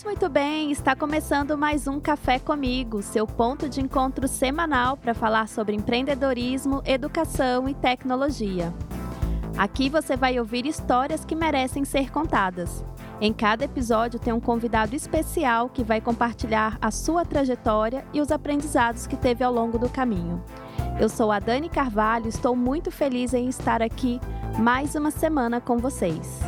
Pois muito bem, está começando mais um Café Comigo, seu ponto de encontro semanal para falar sobre empreendedorismo, educação e tecnologia. Aqui você vai ouvir histórias que merecem ser contadas. Em cada episódio tem um convidado especial que vai compartilhar a sua trajetória e os aprendizados que teve ao longo do caminho. Eu sou a Dani Carvalho estou muito feliz em estar aqui mais uma semana com vocês.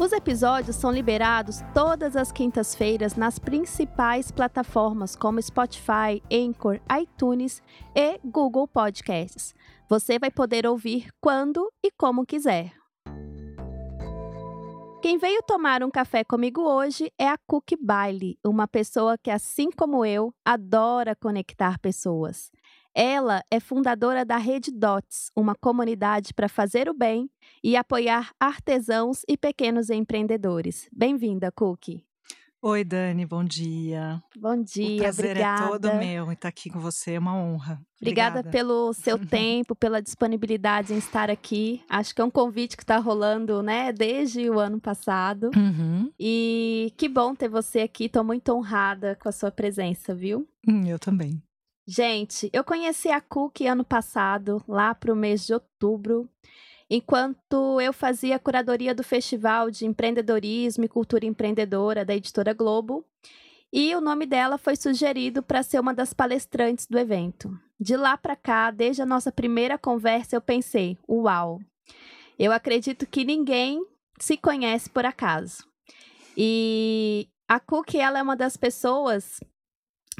Os episódios são liberados todas as quintas-feiras nas principais plataformas como Spotify, Anchor, iTunes e Google Podcasts. Você vai poder ouvir quando e como quiser. Quem veio tomar um café comigo hoje é a Cook Bailey, uma pessoa que, assim como eu, adora conectar pessoas. Ela é fundadora da Rede Dots, uma comunidade para fazer o bem e apoiar artesãos e pequenos empreendedores. Bem-vinda, Cookie. Oi, Dani, bom dia. Bom dia, o prazer obrigada. é todo meu estar aqui com você é uma honra. Obrigada, Obrigada. pelo seu tempo, pela disponibilidade em estar aqui. Acho que é um convite que está rolando, né, desde o ano passado. Uhum. E que bom ter você aqui. Estou muito honrada com a sua presença, viu? Hum, eu também. Gente, eu conheci a Cook ano passado, lá para o mês de outubro, enquanto eu fazia a curadoria do Festival de Empreendedorismo e Cultura Empreendedora da Editora Globo, e o nome dela foi sugerido para ser uma das palestrantes do evento. De lá para cá, desde a nossa primeira conversa, eu pensei: uau, eu acredito que ninguém se conhece por acaso. E a Cook, ela é uma das pessoas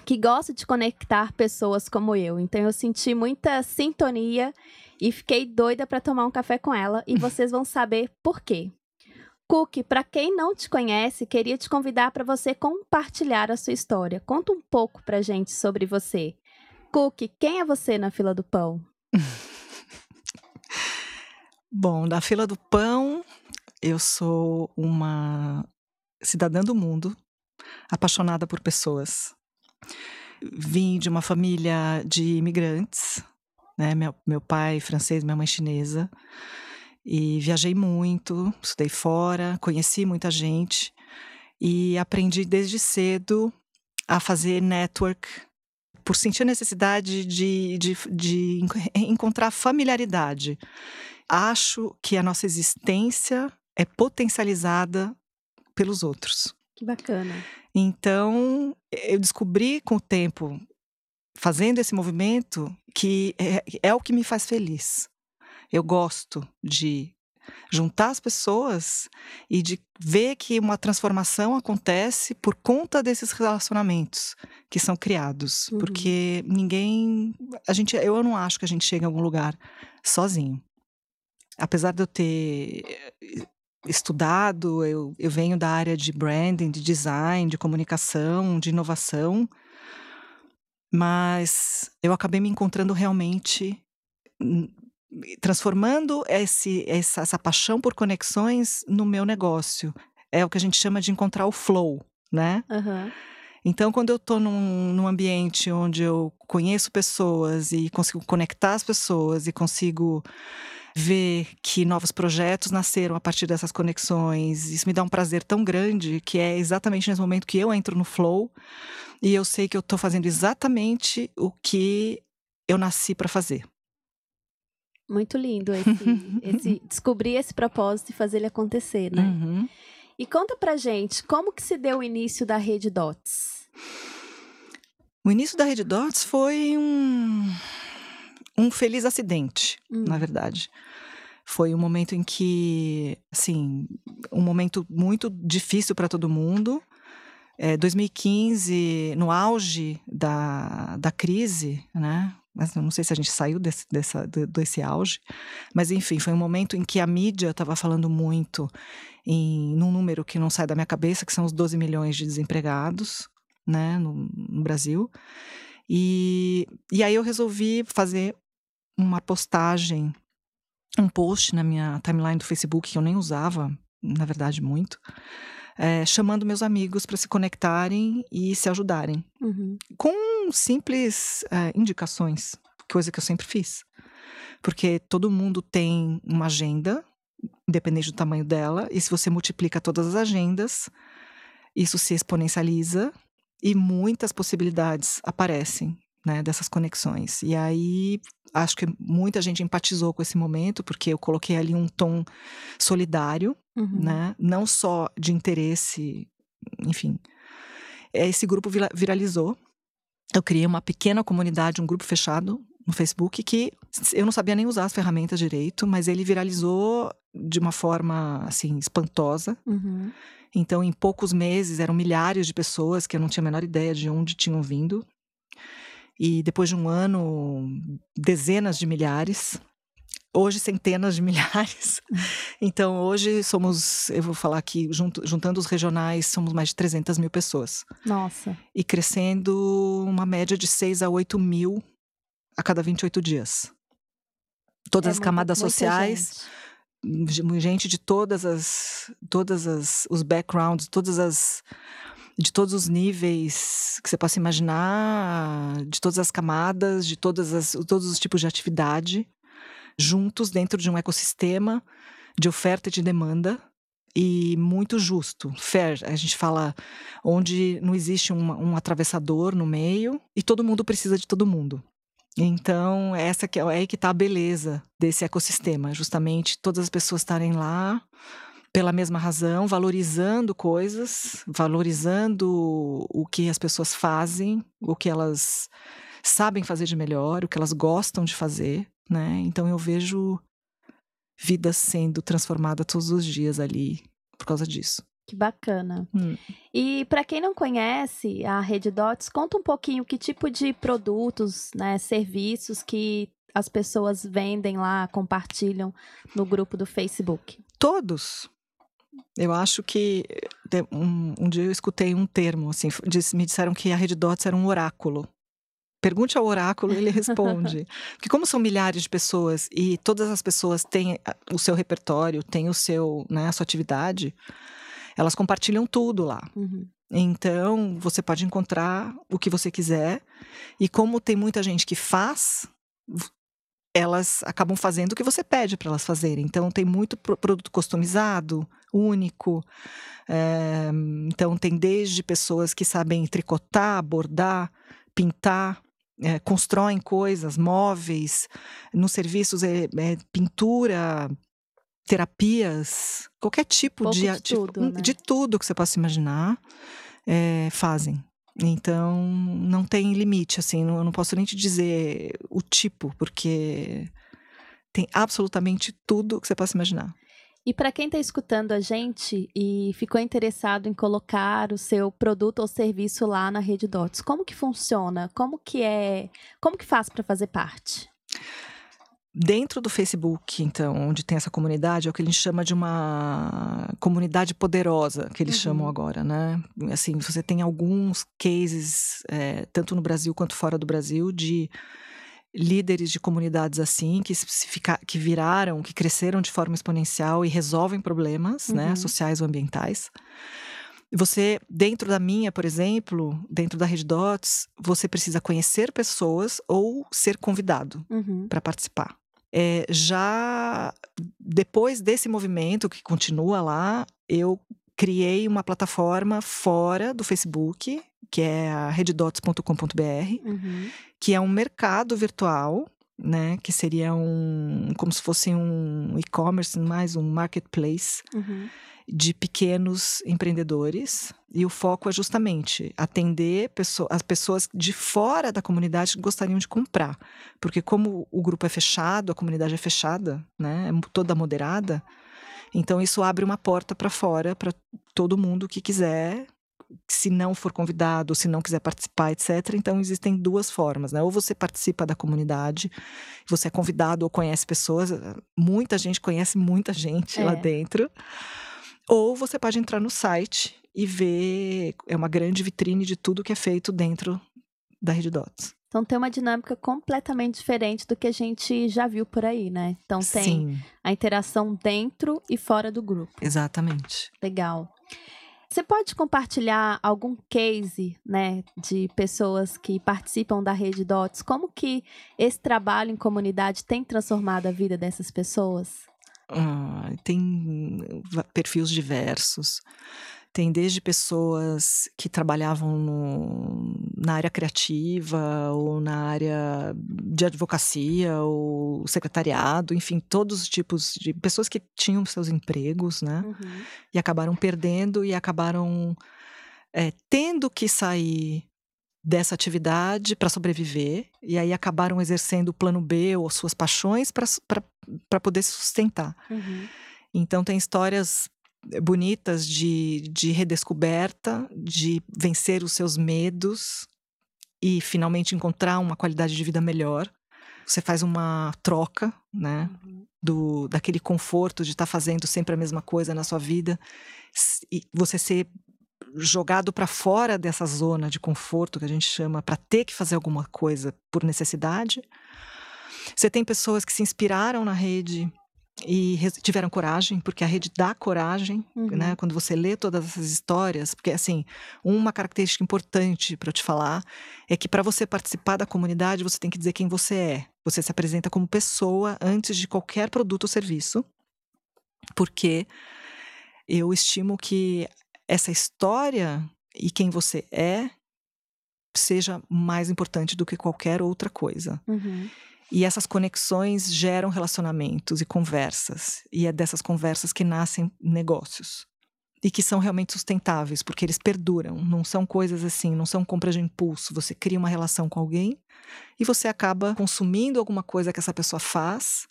que gosta de conectar pessoas como eu. Então eu senti muita sintonia e fiquei doida para tomar um café com ela e vocês vão saber por quê. Cook, para quem não te conhece, queria te convidar para você compartilhar a sua história. Conta um pouco pra gente sobre você. Cook, quem é você na fila do pão? Bom, na fila do pão, eu sou uma cidadã do mundo, apaixonada por pessoas. Vim de uma família de imigrantes, né? Meu, meu pai francês, minha mãe chinesa. E viajei muito, estudei fora, conheci muita gente e aprendi desde cedo a fazer network por sentir a necessidade de, de, de encontrar familiaridade. Acho que a nossa existência é potencializada pelos outros. Que bacana. Então, eu descobri com o tempo, fazendo esse movimento, que é, é, o que me faz feliz. Eu gosto de juntar as pessoas e de ver que uma transformação acontece por conta desses relacionamentos que são criados, uhum. porque ninguém, a gente, eu não acho que a gente chega em algum lugar sozinho. Apesar de eu ter estudado, eu, eu venho da área de branding, de design, de comunicação, de inovação, mas eu acabei me encontrando realmente transformando esse, essa, essa paixão por conexões no meu negócio. É o que a gente chama de encontrar o flow, né? Uhum. Então, quando eu estou num, num ambiente onde eu conheço pessoas e consigo conectar as pessoas e consigo ver que novos projetos nasceram a partir dessas conexões. Isso me dá um prazer tão grande que é exatamente nesse momento que eu entro no flow e eu sei que eu estou fazendo exatamente o que eu nasci para fazer. Muito lindo esse, esse, descobrir esse propósito e fazer ele acontecer, né? Uhum. E conta pra gente, como que se deu o início da Rede Dots? O início da Rede Dots foi um um feliz acidente, hum. na verdade. Foi um momento em que, assim, um momento muito difícil para todo mundo. É, 2015, no auge da, da crise, né? Mas não sei se a gente saiu desse, dessa, desse auge, mas enfim, foi um momento em que a mídia estava falando muito em num número que não sai da minha cabeça, que são os 12 milhões de desempregados, né, no, no Brasil. E, e aí eu resolvi fazer uma postagem, um post na minha timeline do Facebook que eu nem usava, na verdade, muito, é, chamando meus amigos para se conectarem e se ajudarem. Uhum. Com simples é, indicações, coisa que eu sempre fiz. Porque todo mundo tem uma agenda, independente do tamanho dela, e se você multiplica todas as agendas, isso se exponencializa e muitas possibilidades aparecem, né, dessas conexões. E aí acho que muita gente empatizou com esse momento, porque eu coloquei ali um tom solidário, uhum. né, não só de interesse, enfim. Esse grupo viralizou. Eu criei uma pequena comunidade, um grupo fechado no Facebook que eu não sabia nem usar as ferramentas direito, mas ele viralizou de uma forma assim espantosa. Uhum. Então, em poucos meses, eram milhares de pessoas que eu não tinha a menor ideia de onde tinham vindo. E depois de um ano, dezenas de milhares. Hoje, centenas de milhares. Então, hoje somos, eu vou falar aqui, juntando os regionais, somos mais de 300 mil pessoas. Nossa. E crescendo uma média de 6 a 8 mil a cada 28 dias. Todas é as camadas sociais. Gente gente de todas as todas as os backgrounds, todas as de todos os níveis que você possa imaginar, de todas as camadas, de todas as, todos os tipos de atividade, juntos dentro de um ecossistema de oferta e de demanda e muito justo, fair. A gente fala onde não existe um, um atravessador no meio e todo mundo precisa de todo mundo. Então, essa que é, é aí que está a beleza desse ecossistema, justamente todas as pessoas estarem lá pela mesma razão, valorizando coisas, valorizando o que as pessoas fazem, o que elas sabem fazer de melhor, o que elas gostam de fazer, né? Então eu vejo vidas sendo transformadas todos os dias ali por causa disso. Que bacana. Hum. E para quem não conhece a Rede Dots, conta um pouquinho que tipo de produtos, né, serviços que as pessoas vendem lá, compartilham no grupo do Facebook. Todos. Eu acho que um, um dia eu escutei um termo, assim, me disseram que a Rede Dots era um oráculo. Pergunte ao oráculo, ele responde. Porque como são milhares de pessoas e todas as pessoas têm o seu repertório, têm o seu, né, a sua atividade, elas compartilham tudo lá. Uhum. Então, você pode encontrar o que você quiser. E como tem muita gente que faz, elas acabam fazendo o que você pede para elas fazerem. Então, tem muito produto customizado, único. É, então, tem desde pessoas que sabem tricotar, bordar, pintar. É, constroem coisas, móveis, nos serviços é, é pintura, terapias, qualquer tipo de, de, tudo, né? de tudo que você possa imaginar, fazem. Então, não tem limite, assim, não, eu não posso nem te dizer o tipo, porque tem absolutamente tudo que você possa imaginar. E para quem está escutando a gente e ficou interessado em colocar o seu produto ou serviço lá na Rede Dots, como que funciona? Como que é? Como que faz para fazer parte? Dentro do Facebook, então, onde tem essa comunidade, é o que eles chamam de uma comunidade poderosa, que eles uhum. chamam agora, né? Assim, você tem alguns cases, é, tanto no Brasil quanto fora do Brasil, de líderes de comunidades assim, que, fica, que viraram, que cresceram de forma exponencial e resolvem problemas, né, uhum. né, sociais ou ambientais. Você, dentro da minha, por exemplo, dentro da Rede Dots, você precisa conhecer pessoas ou ser convidado uhum. para participar. É, já depois desse movimento que continua lá, eu criei uma plataforma fora do Facebook, que é a reddots.com.br, uhum. que é um mercado virtual, né, que seria um como se fosse um e-commerce, mais um marketplace. Uhum de pequenos empreendedores e o foco é justamente atender as pessoas de fora da comunidade que gostariam de comprar, porque como o grupo é fechado, a comunidade é fechada, né, é toda moderada, então isso abre uma porta para fora para todo mundo que quiser, se não for convidado, se não quiser participar, etc. Então existem duas formas, né? Ou você participa da comunidade, você é convidado ou conhece pessoas, muita gente conhece muita gente é. lá dentro ou você pode entrar no site e ver, é uma grande vitrine de tudo que é feito dentro da Rede Dots. Então tem uma dinâmica completamente diferente do que a gente já viu por aí, né? Então tem Sim. a interação dentro e fora do grupo. Exatamente. Legal. Você pode compartilhar algum case, né, de pessoas que participam da Rede Dots? Como que esse trabalho em comunidade tem transformado a vida dessas pessoas? Ah, tem perfis diversos. Tem desde pessoas que trabalhavam no, na área criativa, ou na área de advocacia, ou secretariado, enfim, todos os tipos de pessoas que tinham seus empregos, né? Uhum. E acabaram perdendo e acabaram é, tendo que sair dessa atividade para sobreviver, e aí acabaram exercendo o plano B ou suas paixões para poder se sustentar. Uhum. Então, tem histórias bonitas de, de redescoberta, de vencer os seus medos e finalmente encontrar uma qualidade de vida melhor. Você faz uma troca, né? Uhum. Do, daquele conforto de estar tá fazendo sempre a mesma coisa na sua vida e você ser jogado para fora dessa zona de conforto que a gente chama para ter que fazer alguma coisa por necessidade. Você tem pessoas que se inspiraram na rede e tiveram coragem, porque a rede dá coragem, uhum. né? Quando você lê todas essas histórias, porque assim, uma característica importante para eu te falar é que para você participar da comunidade, você tem que dizer quem você é. Você se apresenta como pessoa antes de qualquer produto ou serviço. Porque eu estimo que essa história e quem você é seja mais importante do que qualquer outra coisa. Uhum. E essas conexões geram relacionamentos e conversas. E é dessas conversas que nascem negócios. E que são realmente sustentáveis, porque eles perduram. Não são coisas assim, não são compras de impulso. Você cria uma relação com alguém e você acaba consumindo alguma coisa que essa pessoa faz,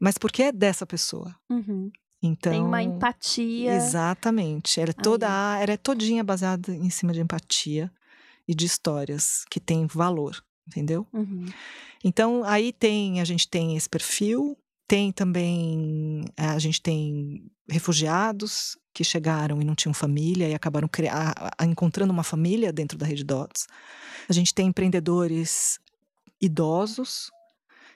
mas porque é dessa pessoa. Uhum. Então, Tem uma empatia. Exatamente. Era toda, era todinha baseada em cima de empatia e de histórias que têm valor entendeu? Uhum. Então, aí tem, a gente tem esse perfil, tem também, a gente tem refugiados que chegaram e não tinham família e acabaram criar, encontrando uma família dentro da Rede Dots. A gente tem empreendedores idosos,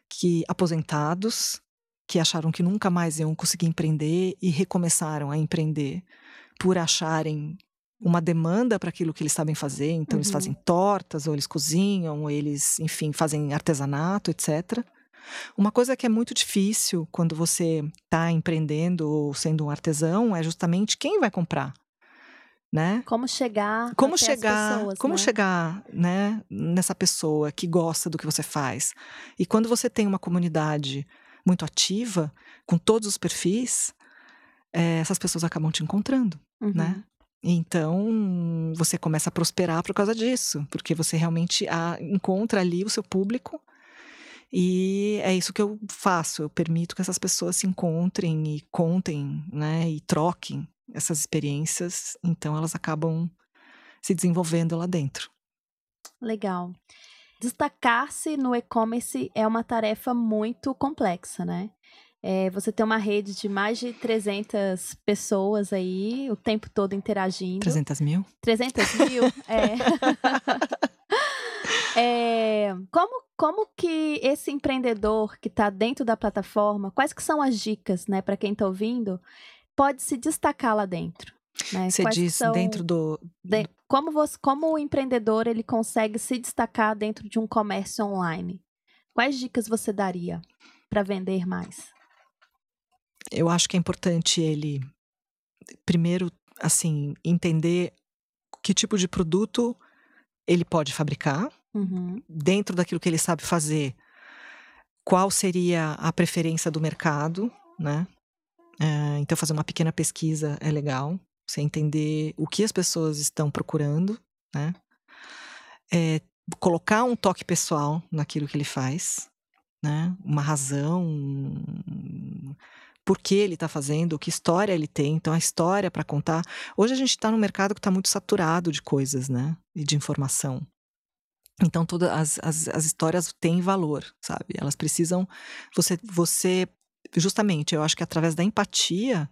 que aposentados, que acharam que nunca mais iam conseguir empreender e recomeçaram a empreender por acharem uma demanda para aquilo que eles sabem fazer. Então, uhum. eles fazem tortas, ou eles cozinham, ou eles, enfim, fazem artesanato, etc. Uma coisa que é muito difícil quando você está empreendendo ou sendo um artesão é justamente quem vai comprar. Né? Como chegar como chegar pessoas, como né? chegar né nessa pessoa que gosta do que você faz e quando você tem uma comunidade muito ativa com todos os perfis é, essas pessoas acabam te encontrando né? uhum. né então, você começa a prosperar por causa disso, porque você realmente a, encontra ali o seu público. E é isso que eu faço. Eu permito que essas pessoas se encontrem e contem, né, e troquem essas experiências. Então, elas acabam se desenvolvendo lá dentro. Legal. Destacar-se no e-commerce é uma tarefa muito complexa, né? É, você tem uma rede de mais de 300 pessoas aí, o tempo todo interagindo. 300 mil? 300 mil, é. é. como, como que esse empreendedor que está dentro da plataforma, quais que são as dicas, né, para quem está ouvindo, pode se destacar lá dentro? Né? Você quais diz são, dentro do... De, como, você, como o empreendedor ele consegue se destacar dentro de um comércio online? Quais dicas você daria para vender mais? Eu acho que é importante ele, primeiro, assim, entender que tipo de produto ele pode fabricar, uhum. dentro daquilo que ele sabe fazer, qual seria a preferência do mercado, né? É, então, fazer uma pequena pesquisa é legal, você entender o que as pessoas estão procurando, né? É, colocar um toque pessoal naquilo que ele faz, né? Uma razão, por que ele está fazendo, que história ele tem, então a história para contar. Hoje a gente está num mercado que está muito saturado de coisas, né? E de informação. Então todas as, as, as, histórias têm valor, sabe? Elas precisam. Você, você, justamente, eu acho que através da empatia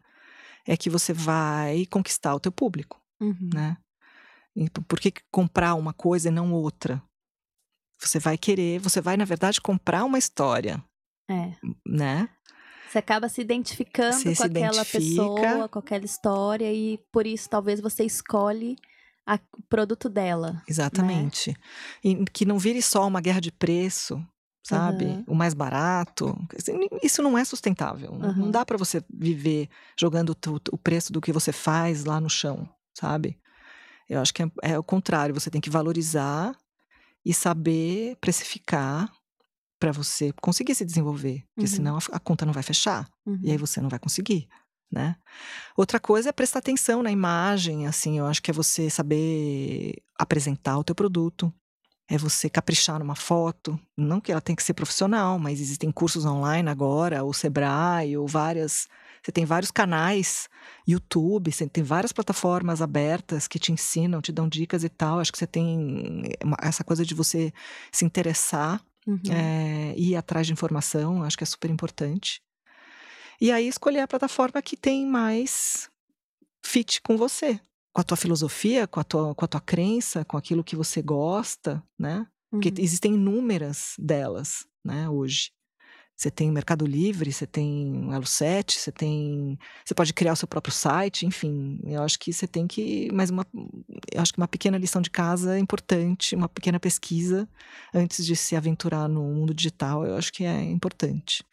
é que você vai conquistar o teu público, uhum. né? E por que comprar uma coisa e não outra? Você vai querer, você vai na verdade comprar uma história, é. né? Você acaba se identificando você com se aquela identifica. pessoa, com aquela história, e por isso talvez você escolhe o produto dela. Né? Exatamente. Né? E que não vire só uma guerra de preço, sabe? Uhum. O mais barato. Isso não é sustentável. Uhum. Não dá para você viver jogando o preço do que você faz lá no chão. sabe? Eu acho que é, é o contrário, você tem que valorizar e saber precificar para você conseguir se desenvolver, porque uhum. senão a, a, conta não vai fechar uhum. e aí você não vai conseguir, né? Outra coisa é prestar atenção na imagem, assim, eu acho que é você saber apresentar o teu produto, é você caprichar numa foto, não que ela tem que ser profissional, mas existem cursos online agora, o Sebrae, ou várias, você tem vários canais, YouTube, você tem várias plataformas abertas que te ensinam, te dão dicas e tal. Acho que você tem essa coisa de você se interessar Uhum. É, ir atrás de informação, acho que é super importante. E aí escolher a plataforma que tem mais fit com você, com a tua filosofia, com a tua, com a tua crença, com aquilo que você gosta, né? Porque uhum. existem inúmeras delas, né, hoje. Você tem Mercado Livre, você tem Elo 7, você tem. Você pode criar o seu próprio site, enfim. Eu acho que você tem que. Mais uma. Eu acho que uma pequena lição de casa é importante, uma pequena pesquisa antes de se aventurar no mundo digital, eu acho que é importante.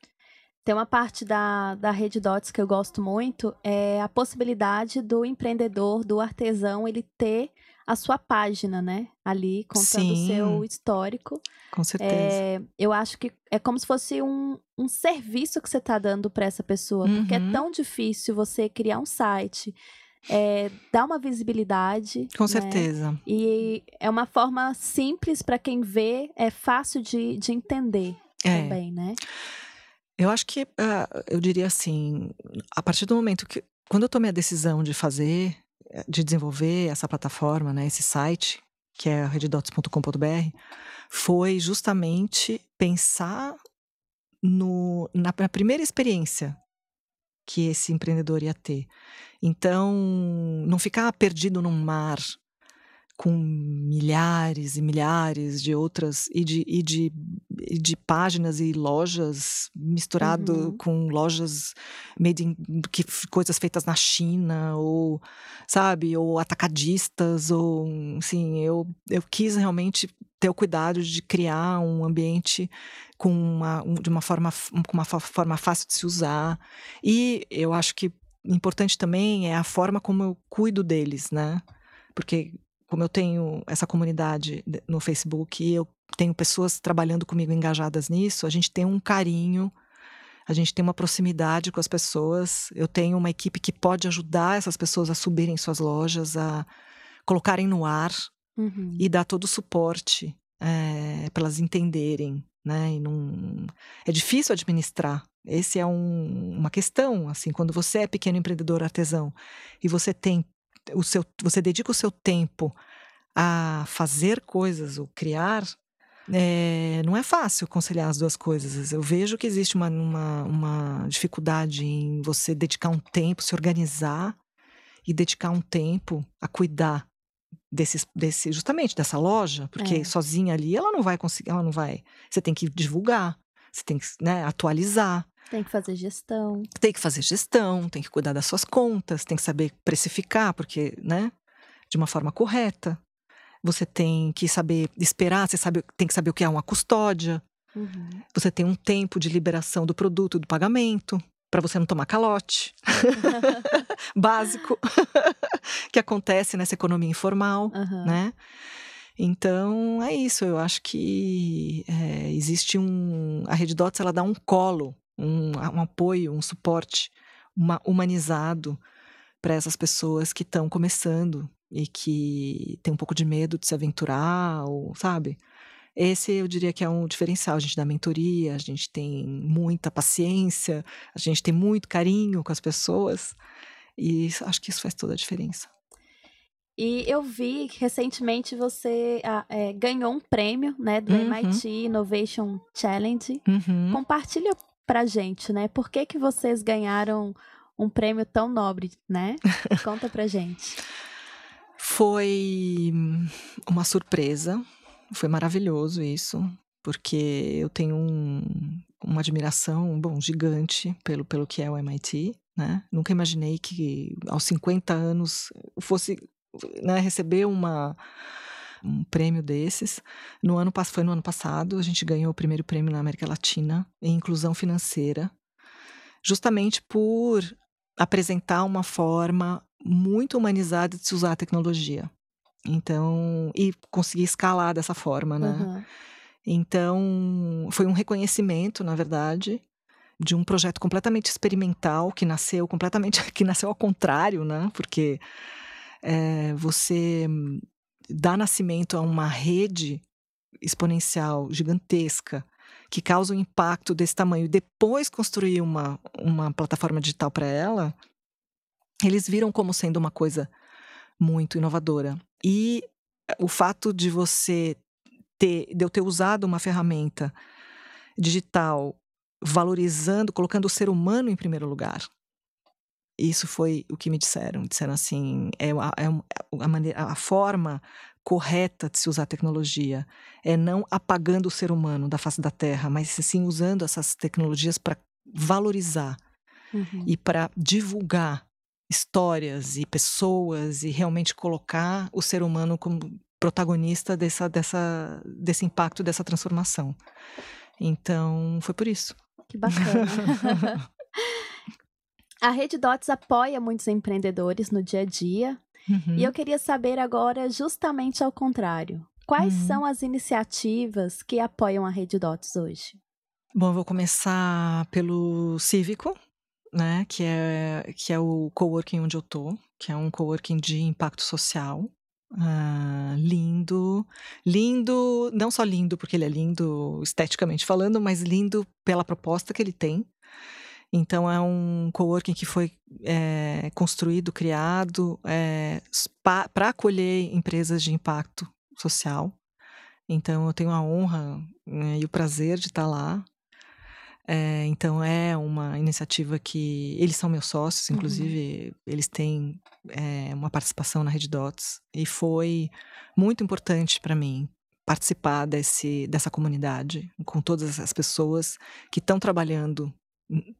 Tem uma parte da, da Rede Dots que eu gosto muito, é a possibilidade do empreendedor, do artesão, ele ter a sua página, né? Ali, contando o seu histórico. Com certeza. É, eu acho que é como se fosse um, um serviço que você está dando para essa pessoa, uhum. porque é uhum. tão difícil você criar um site. É, dar uma visibilidade. Com né? certeza. E é uma forma simples para quem vê, é fácil de, de entender é. também, né? Eu acho que, uh, eu diria assim, a partir do momento que. Quando eu tomei a decisão de fazer de desenvolver essa plataforma, né, esse site, que é reddots.com.br, foi justamente pensar no, na, na primeira experiência que esse empreendedor ia ter. Então, não ficar perdido num mar com milhares e milhares de outras e de, e de, e de páginas e lojas misturado uhum. com lojas made in, que coisas feitas na China ou sabe ou atacadistas ou assim eu eu quis realmente ter o cuidado de criar um ambiente com uma de uma forma com uma forma fácil de se usar e eu acho que importante também é a forma como eu cuido deles né porque como eu tenho essa comunidade no Facebook e eu tenho pessoas trabalhando comigo engajadas nisso, a gente tem um carinho, a gente tem uma proximidade com as pessoas. Eu tenho uma equipe que pode ajudar essas pessoas a subirem suas lojas, a colocarem no ar uhum. e dar todo o suporte é, para elas entenderem, né? E não... É difícil administrar. Esse é um, uma questão, assim, quando você é pequeno empreendedor artesão e você tem o seu, você dedica o seu tempo a fazer coisas ou criar, é, não é fácil conciliar as duas coisas. Eu vejo que existe uma, uma, uma, dificuldade em você dedicar um tempo, se organizar e dedicar um tempo a cuidar desse, desse justamente dessa loja, porque é. sozinha ali ela não vai conseguir, ela não vai. Você tem que divulgar, você tem que né, atualizar. Tem que fazer gestão. Tem que fazer gestão, tem que cuidar das suas contas, tem que saber precificar, porque, né, de uma forma correta. Você tem que saber esperar, você sabe, tem que saber o que é uma custódia. Uhum. Você tem um tempo de liberação do produto, do pagamento, para você não tomar calote. Básico. que acontece nessa economia informal, uhum. né? Então, é isso. Eu acho que é, existe um... A Rede Dots, ela dá um colo um, um apoio, um suporte uma, humanizado para essas pessoas que estão começando e que tem um pouco de medo de se aventurar, ou sabe? Esse eu diria que é um diferencial. A gente dá mentoria, a gente tem muita paciência, a gente tem muito carinho com as pessoas, e acho que isso faz toda a diferença. E eu vi que recentemente você é, ganhou um prêmio né, do uhum. MIT Innovation Challenge. Uhum. Compartilha pra gente, né? Por que, que vocês ganharam um prêmio tão nobre, né? Conta pra gente. Foi uma surpresa, foi maravilhoso isso, porque eu tenho um, uma admiração, bom, gigante pelo, pelo que é o MIT, né? Nunca imaginei que aos 50 anos fosse né, receber uma um prêmio desses. No ano foi no ano passado, a gente ganhou o primeiro prêmio na América Latina em inclusão financeira, justamente por apresentar uma forma muito humanizada de se usar a tecnologia. Então, e conseguir escalar dessa forma, né? Uhum. Então, foi um reconhecimento, na verdade, de um projeto completamente experimental que nasceu completamente que nasceu ao contrário, né? Porque é, você dá nascimento a uma rede exponencial gigantesca que causa um impacto desse tamanho e depois construir uma, uma plataforma digital para ela, eles viram como sendo uma coisa muito inovadora. E o fato de você ter, de eu ter usado uma ferramenta digital valorizando, colocando o ser humano em primeiro lugar. Isso foi o que me disseram. Disseram assim: é, a, é a, maneira, a forma correta de se usar a tecnologia é não apagando o ser humano da face da Terra, mas sim usando essas tecnologias para valorizar uhum. e para divulgar histórias e pessoas e realmente colocar o ser humano como protagonista dessa, dessa, desse impacto, dessa transformação. Então, foi por isso. Que bacana. a Rede Dots apoia muitos empreendedores no dia a dia. Uhum. E eu queria saber agora, justamente ao contrário, quais uhum. são as iniciativas que apoiam a Rede Dots hoje? Bom, eu vou começar pelo Cívico, né, que é, que é o coworking onde eu tô, que é um coworking de impacto social. Ah, lindo, lindo, não só lindo porque ele é lindo esteticamente falando, mas lindo pela proposta que ele tem. Então é um coworking que foi é, construído, criado é, para acolher empresas de impacto social. Então eu tenho a honra né, e o prazer de estar lá. É, então é uma iniciativa que eles são meus sócios, uhum. inclusive uhum. eles têm uma participação na Rede Dots e foi muito importante para mim participar desse, dessa comunidade com todas as pessoas que estão trabalhando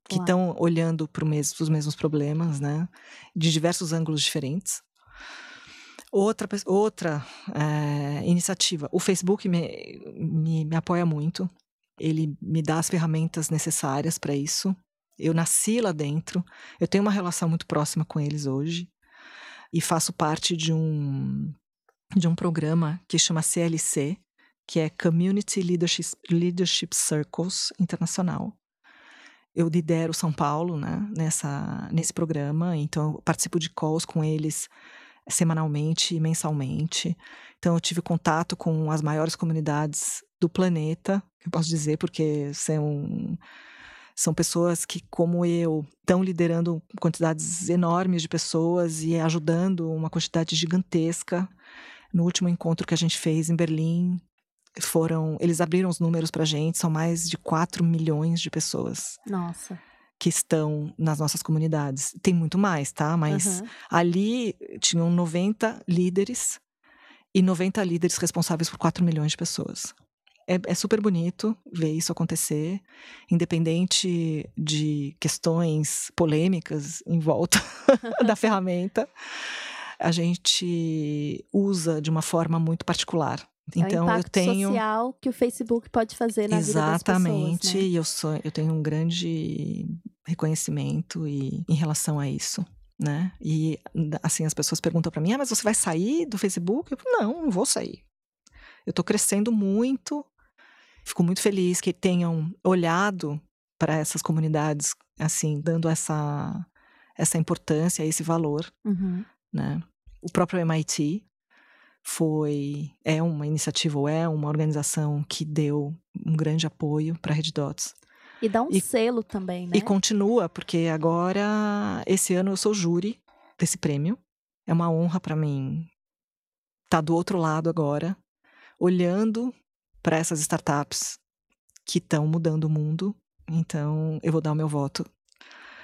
que estão olhando para os mesmos problemas, né, de diversos ângulos diferentes. Outra, outra é, iniciativa, o Facebook me, me, me apoia muito ele me dá as ferramentas necessárias para isso. Eu nasci lá dentro, eu tenho uma relação muito próxima com eles hoje e faço parte de um de um programa que chama CLC, que é Community Leadership, Leadership Circles Internacional. Eu lidero São Paulo, né, nessa nesse programa, então eu participo de calls com eles semanalmente e mensalmente. Então eu tive contato com as maiores comunidades do planeta, eu posso dizer, porque são são pessoas que, como eu, estão liderando quantidades enormes de pessoas e ajudando uma quantidade gigantesca. No último encontro que a gente fez em Berlim, foram, eles abriram os números para a gente, são mais de 4 milhões de pessoas. Nossa que estão nas nossas comunidades. Tem muito mais, tá? Mas uhum. ali tinham 90 líderes e 90 líderes responsáveis por 4 milhões de pessoas. É, é super bonito ver isso acontecer, independente de questões polêmicas em volta da ferramenta. A gente usa de uma forma muito particular então, é o então, impacto eu tenho social que o Facebook pode fazer na Exatamente, vida das pessoas, né? e eu sou, eu tenho um grande reconhecimento e em relação a isso, né? E assim as pessoas perguntam para mim: "Ah, mas você vai sair do Facebook?" Eu falo, não, não vou sair. Eu estou crescendo muito. Fico muito feliz que tenham olhado para essas comunidades assim, dando essa essa importância, esse valor, uhum. né? O próprio MIT foi é uma iniciativa ou é uma organização que deu um grande apoio para a Red Dots. E dá um e, selo também, né? E continua, porque agora, esse ano, eu sou júri desse prêmio. É uma honra para mim estar tá do outro lado agora, olhando para essas startups que estão mudando o mundo. Então, eu vou dar o meu voto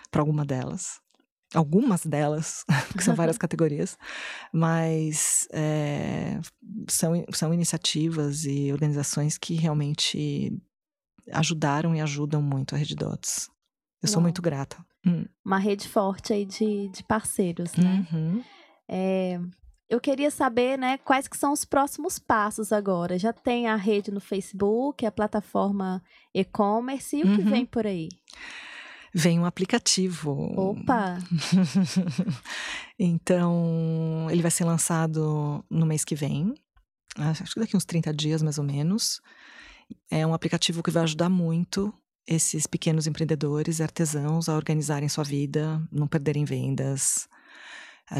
para alguma delas algumas delas, que são várias categorias, mas é, são, são iniciativas e organizações que realmente ajudaram e ajudam muito a Rede Dots. Eu sou muito grata. Hum. Uma rede forte aí de, de parceiros, né? Uhum. É, eu queria saber, né, quais que são os próximos passos agora. Já tem a rede no Facebook, a plataforma e-commerce e o uhum. que vem por aí? Vem um aplicativo. Opa! então, ele vai ser lançado no mês que vem, acho que daqui uns 30 dias mais ou menos. É um aplicativo que vai ajudar muito esses pequenos empreendedores, artesãos a organizarem sua vida, não perderem vendas.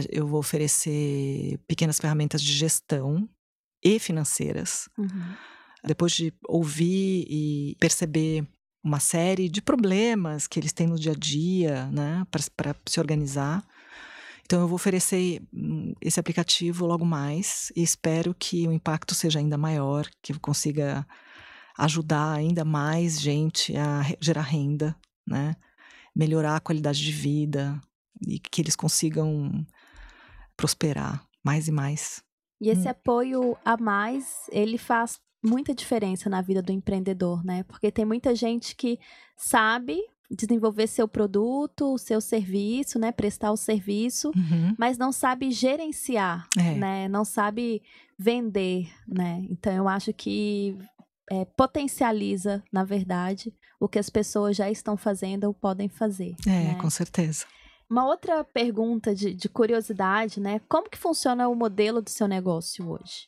Eu vou oferecer pequenas ferramentas de gestão e financeiras. Uhum. Depois de ouvir e perceber uma série de problemas que eles têm no dia a dia, né, para se organizar. Então, eu vou oferecer hum, esse aplicativo logo mais e espero que o impacto seja ainda maior, que eu consiga ajudar ainda mais gente a gerar renda, né? Melhorar a qualidade de vida e que eles consigam prosperar mais e mais. E esse hum. apoio a mais, ele faz muita diferença na vida do empreendedor, né? Porque tem muita gente que sabe desenvolver seu produto, o seu serviço, né, prestar o serviço, uhum. mas não sabe gerenciar, é. né, não sabe vender, né. Então eu acho que é, potencializa, na verdade, o que as pessoas já estão fazendo ou podem fazer. É, né? com certeza. Uma outra pergunta de, de, curiosidade, né? Como que funciona o modelo do seu negócio hoje?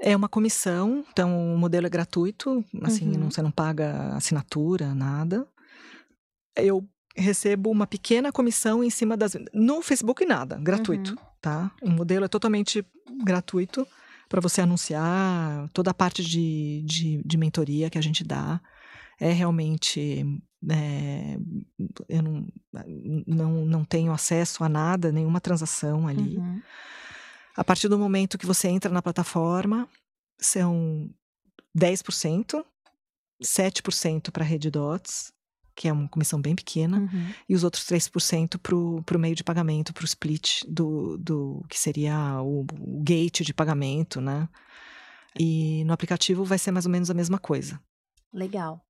É uma comissão, então o modelo é gratuito, assim, uhum. não, você não paga assinatura, nada. Eu recebo uma pequena comissão em cima das. No Facebook, nada, gratuito, uhum. tá? O modelo é totalmente gratuito para você anunciar toda a parte de, de, de, mentoria que a gente dá. É realmente. É, eu não, não, não tenho acesso a nada, nenhuma transação ali. Uhum. A partir do momento que você entra na plataforma, são 10%, 7% para a Rede Dots, que é uma comissão bem pequena, uhum. e os outros 3% para o meio de pagamento, para o split do, do que seria o, o, gate de pagamento, né? E no aplicativo vai ser mais ou menos a mesma coisa. Legal.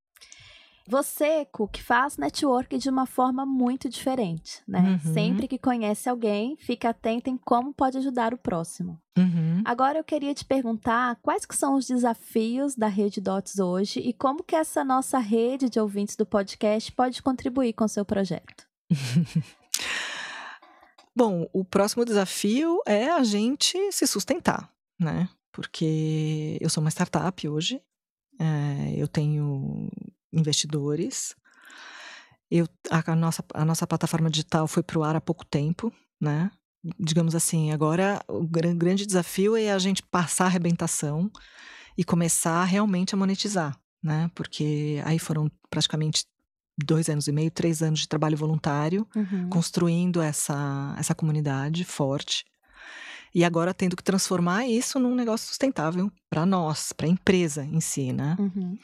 Você, Cook, faz network de uma forma muito diferente, né? Uhum. Sempre que conhece alguém, fica atento em como pode ajudar o próximo. Uhum. Agora eu queria te perguntar quais que são os desafios da Rede Dots hoje e como que essa nossa rede de ouvintes do podcast pode contribuir com o seu projeto. Bom, o próximo desafio é a gente se sustentar, né? Porque eu sou uma startup hoje, é, eu tenho investidores. Eu, a, a, nossa, a nossa plataforma digital foi para o ar há pouco tempo, né? Digamos assim, agora o grande desafio é a gente passar a arrebentação e começar realmente a monetizar, né? Porque aí foram praticamente dois anos e meio, três anos de trabalho voluntário, uhum. construindo essa, essa comunidade forte. E agora tendo que transformar isso num negócio sustentável para nós, para a empresa em si, né? Uhum.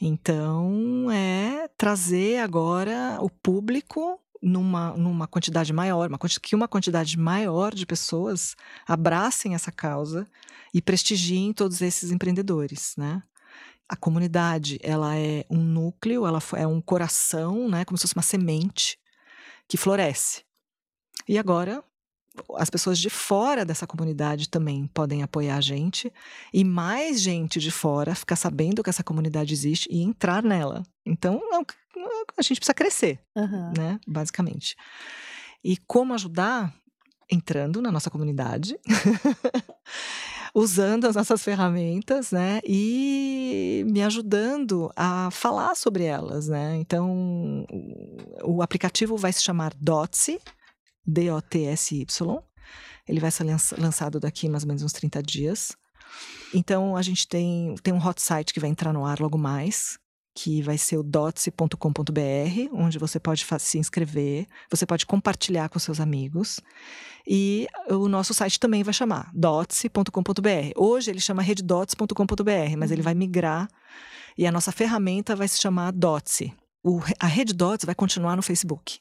Então, é trazer agora o público numa, numa quantidade maior, uma, que uma quantidade maior de pessoas abracem essa causa e prestigiem todos esses empreendedores, né? A comunidade, ela é um núcleo, ela é um coração, né? Como se fosse uma semente que floresce. E agora as pessoas de fora dessa comunidade também podem apoiar a gente e mais gente de fora ficar sabendo que essa comunidade existe e entrar nela. Então, é a gente precisa crescer, uhum. né? Basicamente. E como ajudar? Entrando na nossa comunidade, usando as nossas ferramentas, né? E me ajudando a falar sobre elas, né? Então, o aplicativo vai se chamar Dotsi, D-O-T-S-Y. Ele vai ser lançado daqui mais ou menos uns 30 dias. Então, a gente tem, tem um hot site que vai entrar no ar logo mais, que vai ser o dotse.com.br, onde você pode se inscrever, você pode compartilhar com seus amigos. E o nosso site também vai chamar dotse.com.br. Hoje ele chama rededots.com.br, mas ele uhum. vai migrar e a nossa ferramenta vai se chamar Dotse. O, a Rede Dots vai continuar no Facebook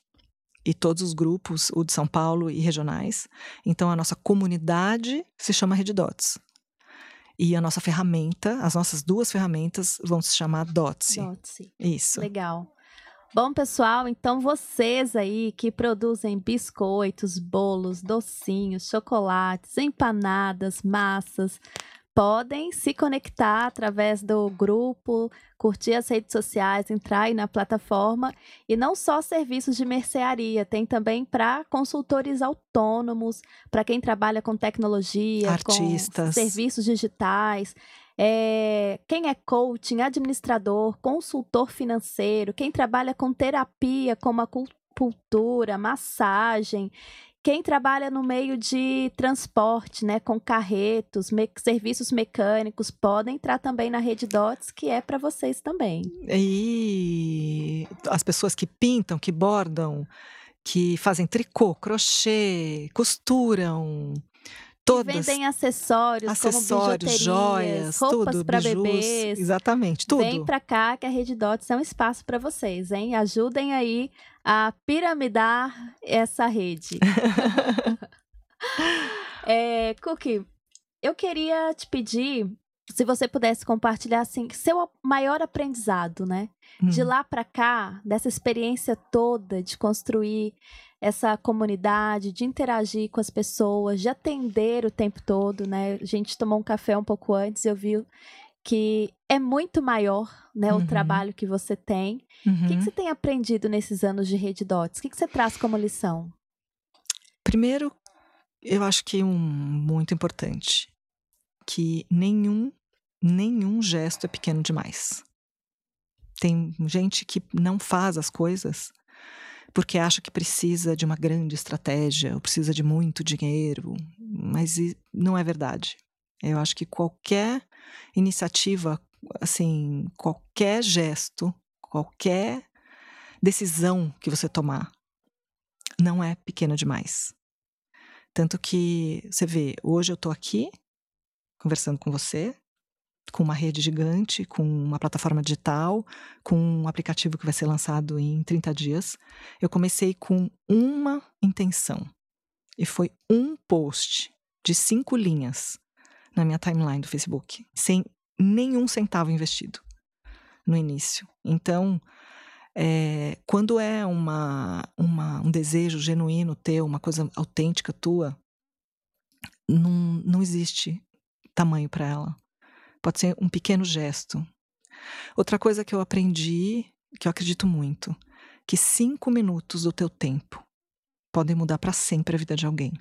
e todos os grupos, o de São Paulo e regionais. Então, a nossa comunidade se chama Rede Dots. E a nossa ferramenta, as nossas duas ferramentas vão se chamar Dotse. Dotse. Isso. Legal. Bom, pessoal, então vocês aí que produzem biscoitos, bolos, docinhos, chocolates, empanadas, massas, podem se conectar através do grupo, curtir as redes sociais, entrar aí na plataforma. E não só serviços de mercearia, tem também para consultores autônomos, para quem trabalha com tecnologia, Artistas. com serviços digitais. É, quem é coaching, administrador, consultor financeiro, quem trabalha com terapia, como acupuntura, massagem, quem trabalha no meio de transporte, né, com carretos, me serviços mecânicos, podem entrar também na Rede Dots, que é para vocês também. E as pessoas que pintam, que bordam, que fazem tricô, crochê, costuram, todas. E vendem acessórios, acessórios, como joias, roupas para bebês. Exatamente, tudo. Vem para cá que a Rede Dots é um espaço para vocês, hein? Ajudem aí a piramidar essa rede. é, Cookie, eu queria te pedir se você pudesse compartilhar assim seu maior aprendizado, né? Hum. De lá para cá, dessa experiência toda de construir essa comunidade, de interagir com as pessoas, de atender o tempo todo, né? A gente tomou um café um pouco antes, eu vi que é muito maior, né, uhum. o trabalho que você tem. Uhum. O que, que, uhum. você tem aprendido nesses anos de Rede Dots? O que, que você traz como lição? Primeiro, eu acho que um muito importante, que nenhum, nenhum gesto é pequeno demais. Tem gente que não faz as coisas porque acha que precisa de uma grande estratégia, ou precisa de muito dinheiro, mas não é verdade. Eu acho que qualquer iniciativa, assim, qualquer gesto, qualquer decisão que você tomar, não é pequena demais. Tanto que você vê, hoje eu estou aqui conversando com você, com uma rede gigante, com uma plataforma digital, com um aplicativo que vai ser lançado em 30 dias. Eu comecei com uma intenção. E foi um post de cinco linhas na minha timeline do Facebook, sem nenhum centavo investido no início. Então, é, quando é uma, uma, um desejo genuíno teu, uma coisa autêntica tua, não, não existe tamanho para ela. Pode ser um pequeno gesto. Outra coisa que eu aprendi, que eu acredito muito, que cinco minutos do teu tempo podem mudar para sempre a vida de alguém.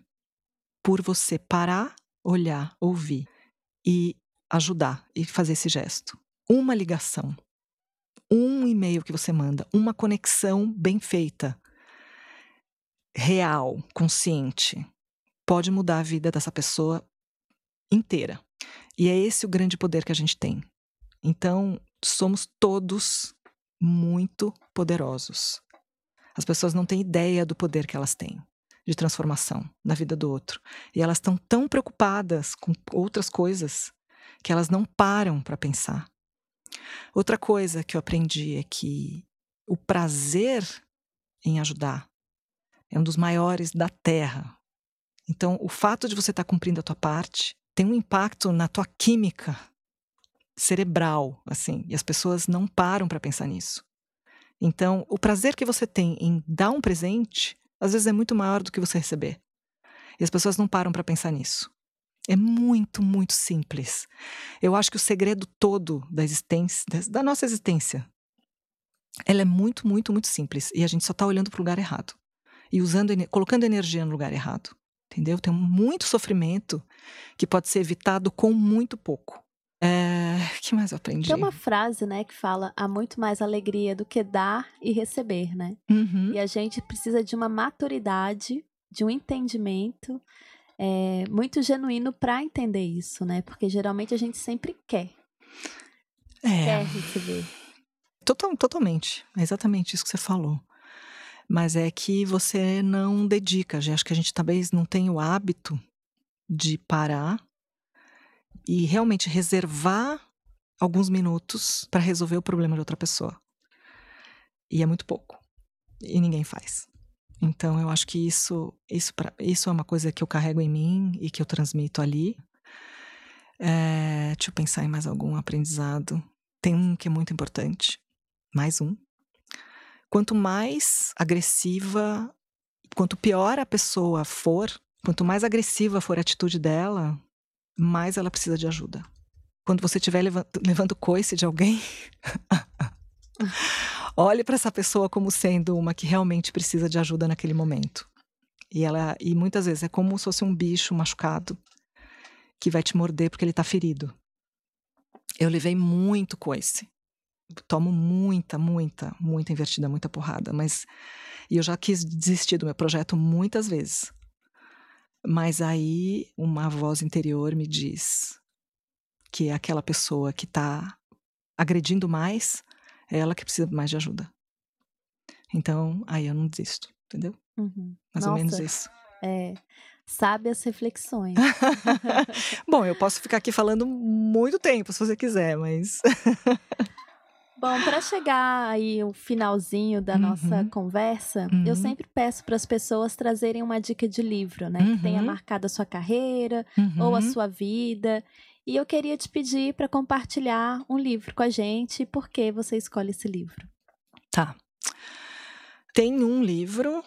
Por você parar olhar, ouvir e ajudar e fazer esse gesto. Uma ligação, um e-mail que você manda, uma conexão bem feita, real, consciente, pode mudar a vida dessa pessoa inteira. E é esse o grande poder que a gente tem. Então, somos todos muito poderosos. As pessoas não têm ideia do poder que elas têm de transformação na vida do outro. E elas estão tão preocupadas com outras coisas que elas não param para pensar. Outra coisa que eu aprendi é que o prazer em ajudar é um dos maiores da Terra. Então, o fato de você estar tá cumprindo a tua parte tem um impacto na tua química cerebral, assim, e as pessoas não param para pensar nisso. Então, o prazer que você tem em dar um presente às vezes é muito maior do que você receber. E as pessoas não param para pensar nisso. É muito, muito simples. Eu acho que o segredo todo da existência, da nossa existência, ela é muito, muito, muito simples. E a gente só está olhando para o lugar errado. E usando, colocando energia no lugar errado. Entendeu? Tem muito sofrimento que pode ser evitado com muito pouco. É, que mais eu aprendi? Tem uma frase, né, que fala há muito mais alegria do que dar e receber, né? Uhum. E a gente precisa de uma maturidade, de um entendimento é, muito genuíno para entender isso, né? Porque geralmente a gente sempre quer. É. Quer receber. Total, totalmente. É exatamente isso que você falou. Mas é que você não dedica. Acho que a gente talvez não tem o hábito de parar e realmente reservar alguns minutos para resolver o problema de outra pessoa. E é muito pouco. E ninguém faz. Então eu acho que isso isso pra, isso é uma coisa que eu carrego em mim e que eu transmito ali. É, deixa eu pensar em mais algum aprendizado. Tem um que é muito importante. Mais um. Quanto mais agressiva, quanto pior a pessoa for, quanto mais agressiva for a atitude dela, mais ela precisa de ajuda. Quando você estiver levando, levando coice de alguém, olhe para essa pessoa como sendo uma que realmente precisa de ajuda naquele momento. E ela e muitas vezes é como se fosse um bicho machucado que vai te morder porque ele está ferido. Eu levei muito coice. Tomo muita, muita, muita invertida, muita porrada, mas e eu já quis desistir do meu projeto muitas vezes. Mas aí uma voz interior me diz que é aquela pessoa que está agredindo mais, é ela que precisa mais de ajuda. Então, aí eu não desisto, entendeu? Uhum. Mais Nossa, ou menos isso. É, sabe as reflexões. Bom, eu posso ficar aqui falando muito tempo, se você quiser, mas. Bom, para chegar aí o finalzinho da uhum. nossa conversa, uhum. eu sempre peço para as pessoas trazerem uma dica de livro, né, uhum. que tenha uhum. marcado a sua carreira ou a uhum. sua vida. E eu queria te pedir para compartilhar um livro com a gente por que você escolhe esse livro. Tá. Tem um livro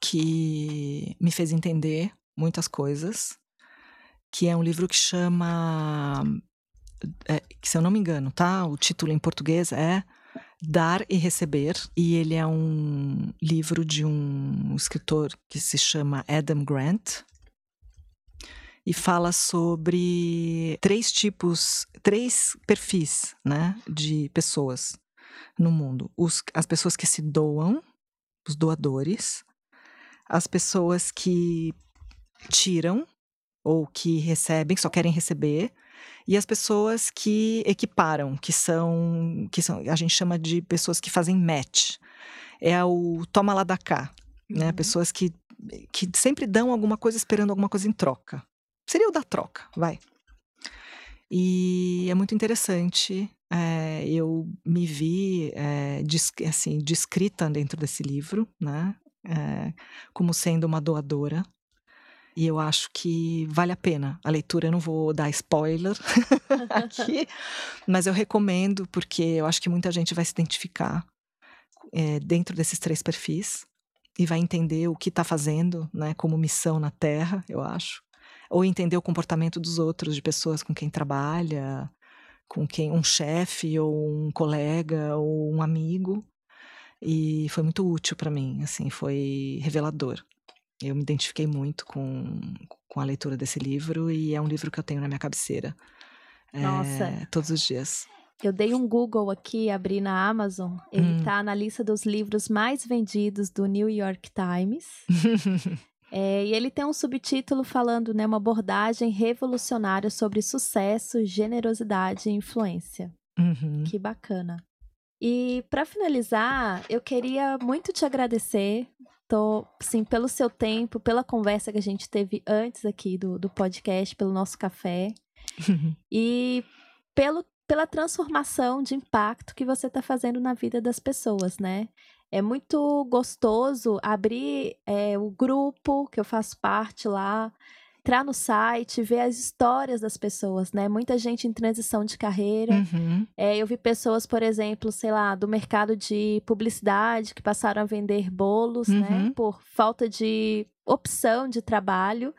que me fez entender muitas coisas, que é um livro que chama é, se eu não me engano, tá? O título em português é Dar e Receber, e ele é um livro de um escritor que se chama Adam Grant, e fala sobre três tipos, três perfis, né, de pessoas no mundo. Os, as pessoas que se doam, os doadores, as pessoas que tiram ou que recebem, só querem receber, e as pessoas que equiparam, que são, que são, a gente chama de pessoas que fazem match. É o toma lá da cá, né? uhum. né? Pessoas que, que sempre dão alguma coisa esperando alguma coisa em troca. Seria o da troca, vai. E é muito interessante. É, eu me vi é, assim, descrita dentro desse livro, né? É, como sendo uma doadora e eu acho que vale a pena a leitura. Eu não vou dar spoiler aqui, mas eu recomendo porque eu acho que muita gente vai se identificar dentro desses três perfis e vai entender o que está fazendo, né, como missão na Terra, eu acho, ou entender o comportamento dos outros, de pessoas com quem trabalha, com quem um chefe ou um colega ou um amigo. E foi muito útil para mim, assim, foi revelador. Eu me identifiquei muito com, com a leitura desse livro e é um livro que eu tenho na minha cabeceira. Nossa. É, todos os dias. Eu dei um Google aqui, abri na Amazon. Ele está hum. na lista dos livros mais vendidos do New York Times. é, e ele tem um subtítulo falando, né, uma abordagem revolucionária sobre sucesso, generosidade e influência. Uhum. Que bacana. E para finalizar, eu queria muito te agradecer tô, sim, pelo seu tempo, pela conversa que a gente teve antes aqui do, do podcast, pelo nosso café. e pelo, pela transformação de impacto que você está fazendo na vida das pessoas, né? É muito gostoso abrir é, o grupo que eu faço parte lá, entrar no site, ver as histórias das pessoas, né? Muita gente em transição de carreira. Uhum. É, eu vi pessoas, por exemplo, sei lá, do mercado de publicidade que passaram a vender bolos, né? uhum. né? Por falta de opção de trabalho.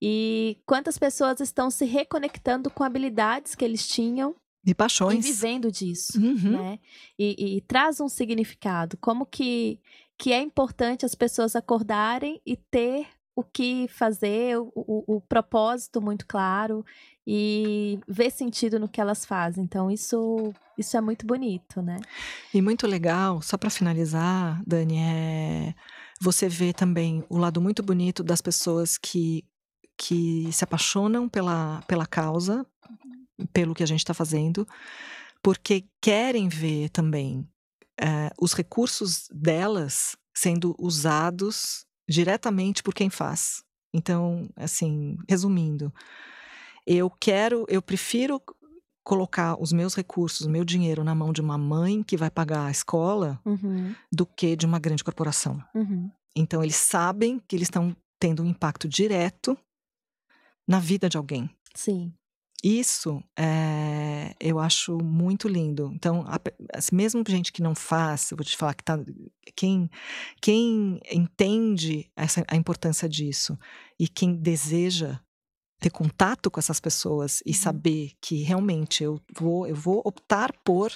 E quantas pessoas estão se reconectando com habilidades que eles tinham e paixões. E vivendo disso, uhum. né? E, e, traz um significado. Como que, que é importante as pessoas acordarem e ter o que fazer, o, o, o, propósito muito claro e ver sentido no que elas fazem. Então, isso, isso é muito bonito, né? E muito legal, só para finalizar, Dani, é você vê também o lado muito bonito das pessoas que, que se apaixonam pela, pela causa, pelo que a gente está fazendo, porque querem ver também é, os recursos delas sendo usados diretamente por quem faz. Então, assim, resumindo, eu quero, eu prefiro colocar os meus recursos, o meu dinheiro na mão de uma mãe que vai pagar a escola uhum. do que de uma grande corporação. Uhum. Então, eles sabem que eles estão tendo um impacto direto na vida de alguém. Sim. Isso é, eu acho muito lindo. Então, a, mesmo gente que não faz, eu vou te falar que tá, quem, quem entende essa, a importância disso e quem deseja ter contato com essas pessoas e Uhum. saber que realmente eu vou, eu vou optar por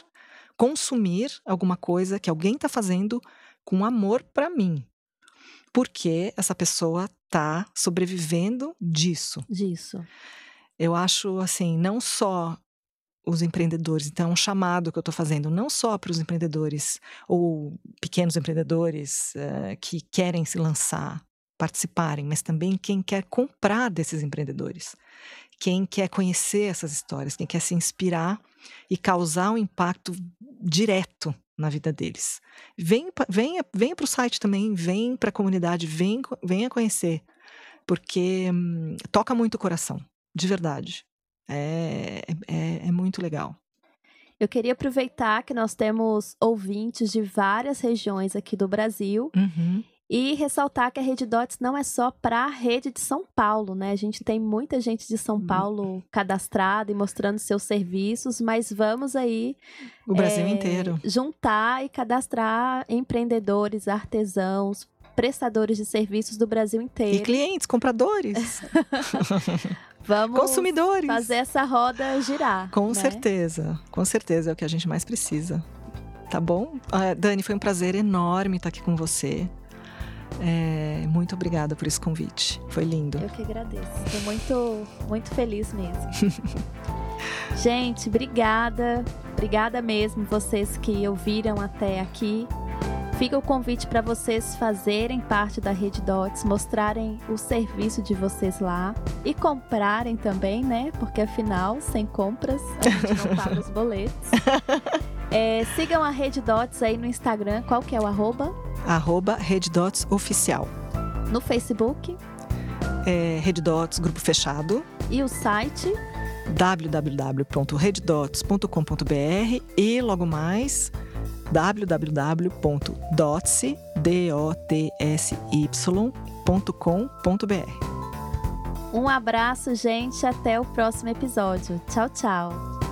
consumir alguma coisa que alguém está fazendo com amor para mim. Porque essa pessoa está sobrevivendo disso. Disso. Eu acho assim, não só os empreendedores, então é um chamado que eu estou fazendo, não só para os empreendedores ou pequenos empreendedores eh, que querem se lançar, participarem, mas também quem quer comprar desses empreendedores, quem quer conhecer essas histórias, quem quer se inspirar e causar um impacto direto na vida deles. Vem, venha venha para o site também, vem para a comunidade, vem, venha conhecer, porque hum, toca muito o coração, de verdade. É, é, é muito legal. Eu queria aproveitar que nós temos ouvintes de várias regiões aqui do Brasil Uhum. E ressaltar que a Rede Dots não é só para a rede de São Paulo, né? A gente tem muita gente de São Uhum. Paulo cadastrada e mostrando seus serviços, mas vamos aí O Brasil é, inteiro. juntar e cadastrar empreendedores, artesãos, prestadores de serviços do Brasil E inteiro. clientes, compradores, Vamos consumidores. fazer essa roda girar. Com né? certeza, com certeza é o que a gente mais precisa. Tá bom? Ah, Dani, foi um prazer enorme estar aqui com você. É, muito obrigada por esse convite. Foi lindo. Eu que agradeço. Estou muito, muito feliz mesmo. Gente, obrigada. Obrigada mesmo vocês que ouviram até aqui. Fica o convite para vocês fazerem parte da Rede Dots, mostrarem o serviço de vocês lá e comprarem também, né? Porque afinal, sem compras, a gente não paga os boletos. É, sigam a Rede Dots aí no Instagram, qual que é o arroba? Arroba Rede Dots Oficial. No Facebook É, Rede Dots Grupo Fechado. e o site www.reddots.com.br e logo mais www.dotsy.com.br. Um abraço, gente. Até o próximo episódio. Tchau, tchau.